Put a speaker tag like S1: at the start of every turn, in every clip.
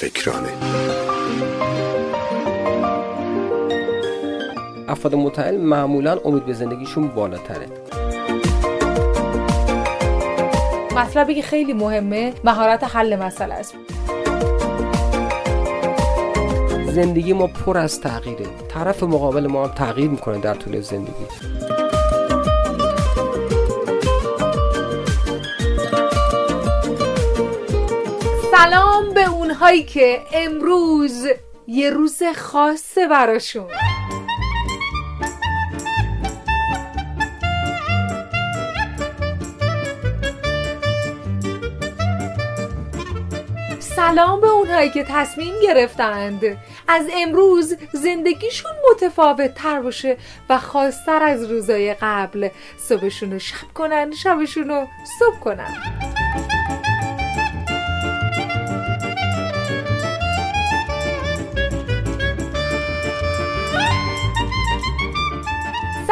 S1: فکرانه.
S2: افراد متعل معمولا امید به زندگیشون بالاتره.
S3: مطلبی که خیلی مهمه مهارت حل مسئله است.
S2: زندگی ما پر از تغییره. طرف مقابل ما هم تغییر می‌کنه در طول زندگی.
S3: سلام اونهایی که امروز یه روز خاصه براشون. سلام به اونهایی که تصمیم گرفتند. از امروز زندگیشون متفاوت تر باشه و خواستر از روزای قبل. صبحشون رو شب کنن شبشون رو صبح کنن.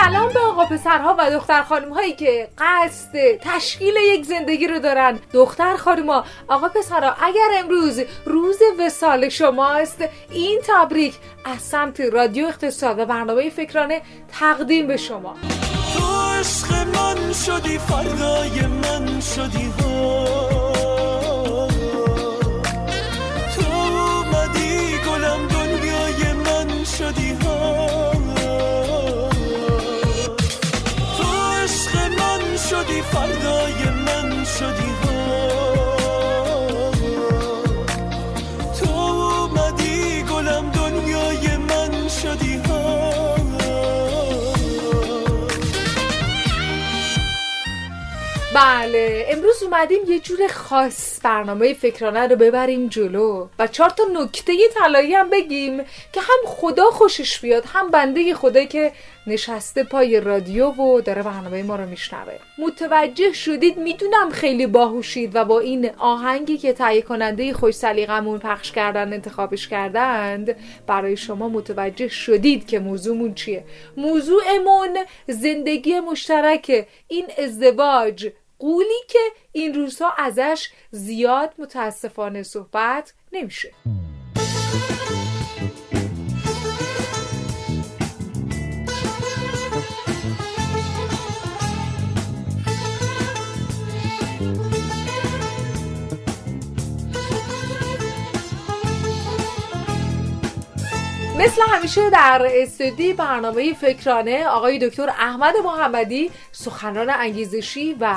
S3: سلام به آقا پسرها و دختر خانم هایی که قصد تشکیل یک زندگی رو دارن. دختر خانم آقا پسرها اگر امروز روز وسال شماست این تبریک از سمت رادیو اقتصاد و برنامه فکرانه تقدیم به شما.
S4: تو عشق من شدی فردای من شدی ها
S3: بله. امروز اومدیم یه جور خاص برنامه فکرانه رو ببریم جلو و چهار تا نکته طلایی هم بگیم که هم خدا خوشش بیاد هم بنده خدایی که نشسته پای رادیو و داره برنامه ما رو میشنوه. متوجه شدید می‌دونم خیلی باهوشید و با این آهنگی که تهیه کننده خوش سلیقمون پخش کردن انتخابش کردند برای شما متوجه شدید که موضوعمون چیه. موضوعمون زندگی مشترک این ازدواج قولی که این روزها ازش زیاد متاسفانه صحبت نمیشه. مثل همیشه در استودی برنامه فکرانه آقای دکتر احمد محمدی سخنران انگیزشی و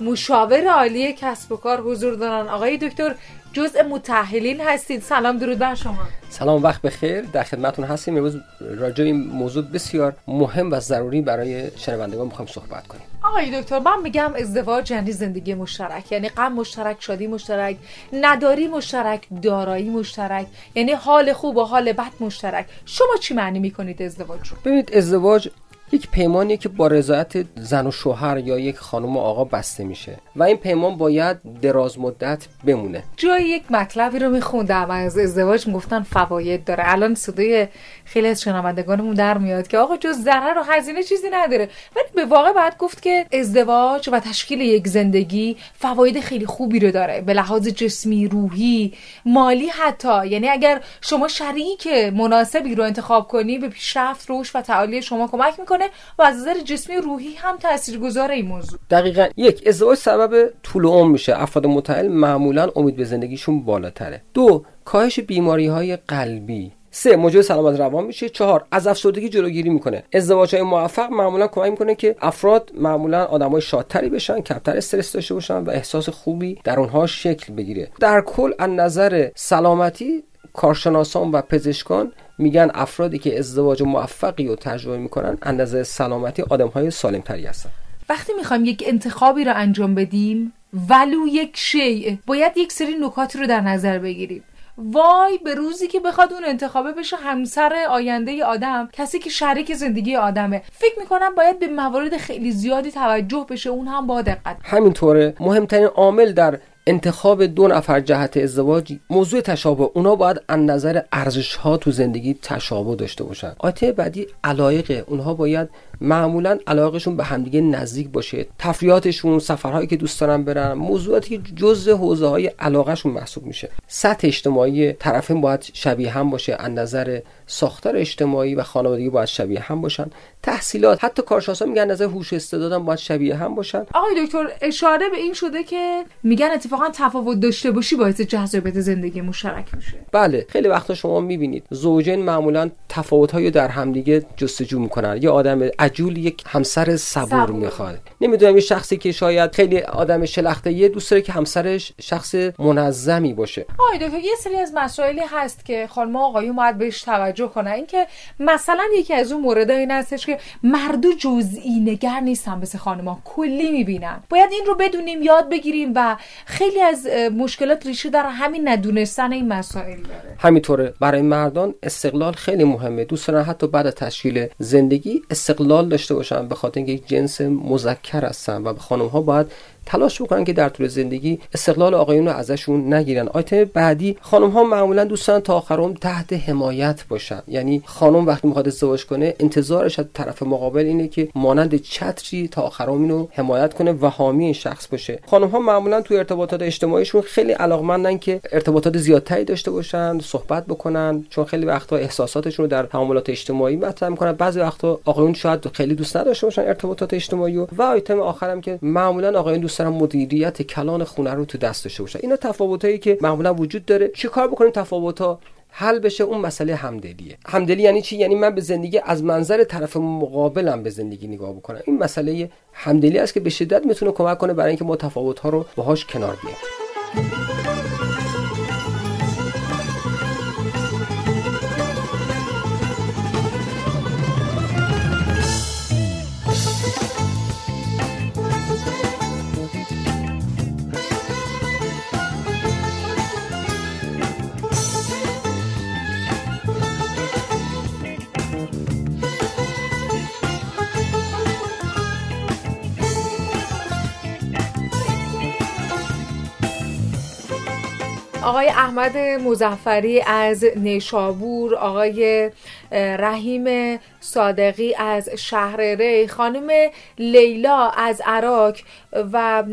S3: مشاور عالی کسب و کار حضور دارن. آقای دکتر جزء متحلین هستید. سلام درود بر شما.
S2: سلام وقت بخیر. در خدمتتون هستیم. امروز راجع به این موضوع بسیار مهم و ضروری برای شنوندگان می‌خوایم صحبت کنیم.
S3: آقای دکتر من میگم ازدواج یعنی زندگی مشترک. یعنی غم مشترک شادی مشترک نداری مشترک دارایی مشترک. یعنی حال خوب و حال بد مشترک. شما چی معنی می‌کنید ازدواج رو؟
S2: ببینید ازدواج یک پیمانیه که با رضایت زن و شوهر یا یک خانم و آقا بسته میشه و این پیمان باید دراز مدت بمونه.
S3: جای یک مطلبی رو میخوندم. از ازدواج می‌گفتن فواید داره. الان صدای خیلی از شنوندگانمون در میاد که آقا جز ضرر و هزینه چیزی نداره. ولی به واقع باید گفت که ازدواج و تشکیل یک زندگی فواید خیلی خوبی رو داره. به لحاظ جسمی روحی مالی حتی. یعنی اگر شما شریک مناسبی رو انتخاب کنی به پیشرفت روش و تعالی شما کمک می‌کنه و از نظر جسمی روحی هم تاثیرگذاره این موضوع.
S2: دقیقا. یک ازدواج سبب طول عمر میشه. افراد متعل معمولا امید به زندگیشون بالاتره. دو کاهش بیماری های قلبی. سه موجب سلامت روان میشه. چهار از افسردگی جلوگیری می‌کنه. ازدواج های موفق معمولا کمک می‌کنه که افراد معمولا آدمای شادتری بشن کمتر استرس داشته باشن و احساس خوبی در اونها شکل بگیره. در کل از نظر سلامتی کارشناسان و پزشکان میگن افرادی که ازدواج موفقی رو تجربه می‌کنن از نظر سلامتی آدم های سالم تری هستن.
S3: وقتی می‌خوایم یک انتخابی رو انجام بدیم ولو یک شیء باید یک سری نکات رو در نظر بگیریم. وای به روزی که بخواد اون انتخابه بشه همسر آینده آدم کسی که شریک زندگی آدمه. فکر می‌کنم باید به موارد خیلی زیادی توجه بشه اون هم با دقت.
S2: همینطوره. مهمترین عامل در انتخاب دو نفر جهت ازدواج موضوع تشابه اونا باید از نظر ارزش ها تو زندگی تشابه داشته باشن. آیته بعدی علایق اونها باید معمولا علاقهشون به همدیگه نزدیک باشه. تفریحاتشون سفرهایی که دوست دارن برن موضوعاتی که جزء حوزه های علاقهشون محسوب میشه. سطح اجتماعی طرفین باید شبیه هم باشه از نظر ساختار اجتماعی و خانوادگی باید شبیه هم باشن. تحصیلات حتی کارشناسا میگن نظر هوش استعدادم باید شبیه هم باشن.
S3: آقای دکتر اشاره به این شده که میگن اتفاقا تفاوت داشته باشی باعث جذابیت زندگی مشترک میشه.
S2: بله خیلی وقتا شما می‌بینید زوجین معمولا تفاوت‌هایی در همدیگه جستجو می‌کنن. یه آدم عجول یک همسر صبور. می‌خواد. نمی‌دونم یه شخصی که شاید خیلی آدم شلخته یه دوست داره که همسرش شخص منظمی باشه.
S3: آقای دکتر یه سری از مسائلی هست که خانم و آقایون باید بهش توجه کنن. اینکه مثلا یکی از اون موردها این هستش که مردو جزئی نگر نیستن مثل خانما کلی می‌بینن. باید این رو بدونیم یاد بگیریم و خیلی از مشکلات ریشه در همین ندونستن این مسائل داره.
S2: همینطوره. برای مردان استقلال خیلی مهمه. دوست دارن حتی بعد تشکیل زندگی استقلال داشته باشن به خاطر اینکه یک جنس مذکر هستن و خانم ها باید تلاش بکنن که در طول زندگی استقلال آقایون رو ازشون نگیرن. آیتم بعدی خانم ها معمولا دوستان تا آخر عمر تحت حمایت باشن. یعنی خانم وقتی می‌خواد ازدواج کنه انتظارش از طرف مقابل اینه که مانند چتری تا آخر عمر اینو حمایت کنه و حامی این شخص باشه. خانم ها معمولا توی ارتباطات اجتماعیشون خیلی علاقمندن که ارتباطات زیادتری داشته باشن صحبت بکنن چون خیلی وقتا احساساتشون رو در تعاملات اجتماعی مطرح می‌کنن. بعضی وقتا آقایون شاید خیلی دوست نداشته باشن ارتباطات اجتماعی رو. و آیتم آخرم که معمولا آقایون دوست دارن مدیریت کلان خونه رو تو دست داشته باشن اینا تفاوتایی که معمولا وجود داره. چیکار بکنیم تفاوت‌ها؟ حل بشه اون مسئله همدلیه. همدلی یعنی چی؟ یعنی من به زندگی از منظر طرف مقابلم به زندگی نگاه بکنم. این مسئله همدلی است که به شدت می‌تونه کمک کنه برای اینکه ما تفاوت‌ها رو باهاش کنار بیایم
S3: آقای احمد مزفری از نیشابور آقای رحیم صادقی از شهر ری خانم لیلا از عراق و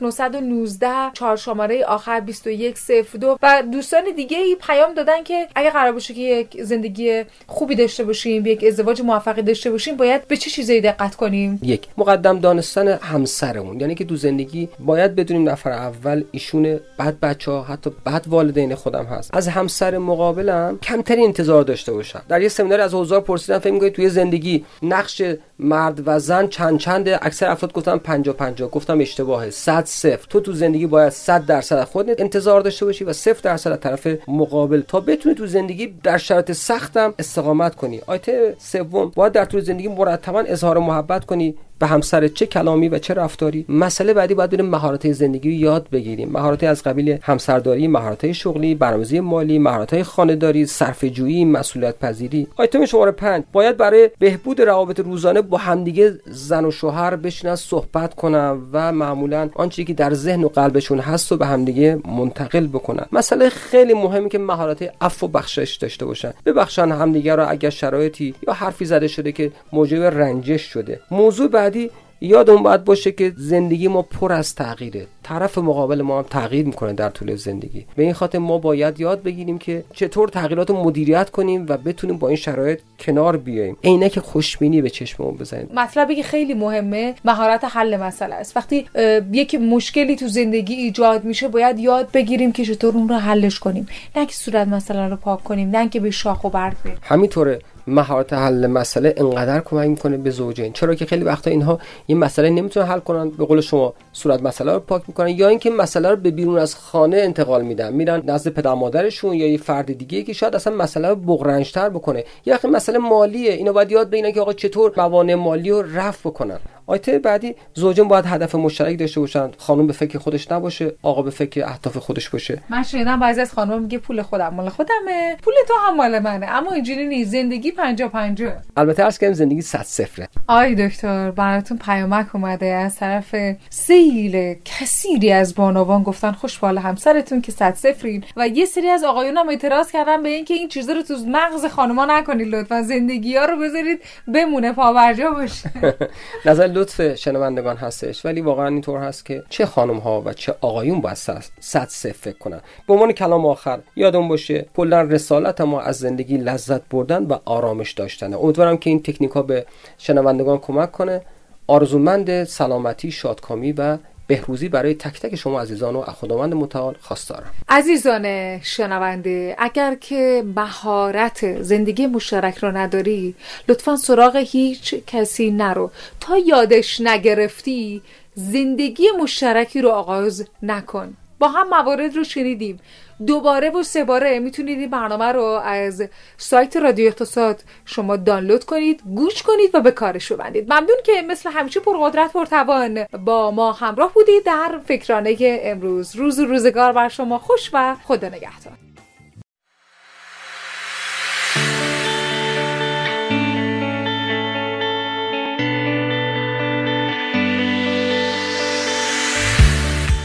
S3: 0919 چهار شماره آخر 2102 و دوستان دیگه ای پیام دادن که اگه قرار باشه که یک زندگی خوبی داشته باشیم یک ازدواج موفقی داشته باشیم باید به چه چیزایی دقت کنیم؟
S2: یک مقدم دانستن همسرمون. یعنی که تو زندگی باید بدونیم نفر اول ایشونه بعد بچه ها حتی بعد والدین خودم هست. از همسر مقابلم کمتری انتظار داشته باشم. در یه سمینار از حضار پرسیدم فکر می‌کنید توی زندگی نقش مرد و زن چند چنده؟ اکثر افراد گفتن 50 50 گفتم اشتباهه. 100 صفر. تو تو زندگی باید 100 درصد خودت انتظار داشته باشی و 0 درصد از طرف مقابل. تا بتونی تو زندگی در شرایط سختم استقامت کنی. آیت سوم. باید در طول زندگی مرتبا اظهار محبت کنی به همسر چه کلامی و چه رفتاری مسئله بعدی باید بریم مهارت زندگی رو یاد بگیریم. مهارت از قبیل همسرداری مهارت شغلی برنامه‌ریزی مالی مهارت خانه‌داری صرفه‌جویی مسئولیت پذیری آیتم شماره 5 باید برای بهبود روابط روزانه با همدیگه زن و شوهر بشینن صحبت کنن و معمولا آنچه که در ذهن و قلبشون هست و به همدیگه منتقل بکنن. مسئله خیلی مهمی که مهارت عفو و بخشش داشته باشن. ببخشن همدیگه رو اگر شرایطی یا حرفی زده شده که موجب رنجش شده. موضوع بعدی یادمون باید باشه که زندگی ما پر از تغییره. طرف مقابل ما هم تغییر می‌کنه در طول زندگی. به این خاطر ما باید یاد بگیریم که چطور تغییرات رو مدیریت کنیم و بتونیم با این شرایط کنار بیاییم. عینک خوشبینی به چشممون بزنیم.
S3: مطلبی که خیلی مهمه مهارت حل مسئله است. وقتی یک مشکلی تو زندگی ایجاد میشه باید یاد بگیریم که چطور اون رو حلش کنیم. نه که صورت مسئله رو پاک کنیم نه که به شاخ و برگ بریم.
S2: همینطوره. مهارت حل مسئله انقدر کمک می‌کنه به زوجین. چرا که خیلی وقتا اینها یه مسئله نمی‌تونن حل کنن؟ به قول شما صورت مسئله رو پاک می‌کنن یا اینکه مسئله رو به بیرون از خانه انتقال میدن. میرن نزد پدر مادرشون یا یه فرد دیگه که شاید اصلا مسئله رو بغرنجتر بکنه. یا اخی مسئله مالیه. اینو باید یاد بگیرن که آقا چطور موانع مالی رو رفع بکنن. آیته بعدی زوجین باید هدف مشترک داشته باشن خانم به فکر خودش نباشه آقا به فکر اهداف خودش باشه.
S3: من شنیدم بعضی از خانم میگه پول خودم مال خودمه. پول تو هم مال منه اما اینجوری نیست. زندگی 50 50
S2: البته عرض کردم زندگی 100 صفره.
S3: آی دکتر براتون پیامک اومده از طرف سیل کثیری از بانوان گفتن خوش بالا همسرتون که 100 صفرین. و یه سری از آقایون هم اعتراض کردن به اینکه این چیزا رو تو مغز خانما نکنید لطفا. زندگی ها رو بذارید بمونه پاورجا باشه.
S2: نظر لطف شنوندگان هستش ولی واقعا اینطور هست که چه خانم ها و چه آقایون باید صد صفر فکر کنن. به عنوان کلام آخر یادون باشه کلا رسالت ما از زندگی لذت بردن و آرامش داشتنه امیدوارم که این تکنیک ها به شنوندگان کمک کنه. آرزومند سلامتی شادکامی و بهروزی برای تک تک شما عزیزان و خداوند متعال دارم
S3: عزیزان شنونده اگر که مهارت زندگی مشترک رو نداری لطفا سراغ هیچ کسی نرو. تا یادش نگرفتی زندگی مشترکی رو آغاز نکن. با هم موارد رو شنیدیم. دوباره و سه باره می‌تونید این برنامه رو از سایت رادیو اقتصاد شما دانلود کنید گوش کنید و به کارش ببندید. ممنون که مثل همیشه پرقدرت پرتوان با ما همراه بودید در فکرانه امروز. روز روزگار بر شما. خوش و خدا نگهدار.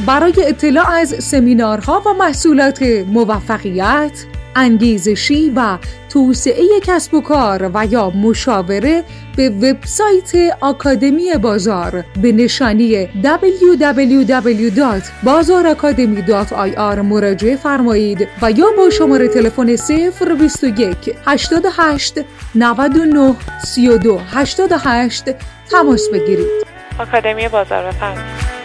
S1: برای اطلاع از سمینارها و محصولات موفقیت، انگیزشی و توسعه کسب و کار و یا مشاوره به وبسایت آکادمی بازار به نشانی www.bazarakademi.ir مراجعه فرمایید و یا با شماره تلفن 021 88 99 32 88 تماس بگیرید.
S5: آکادمی بازار بفرمایید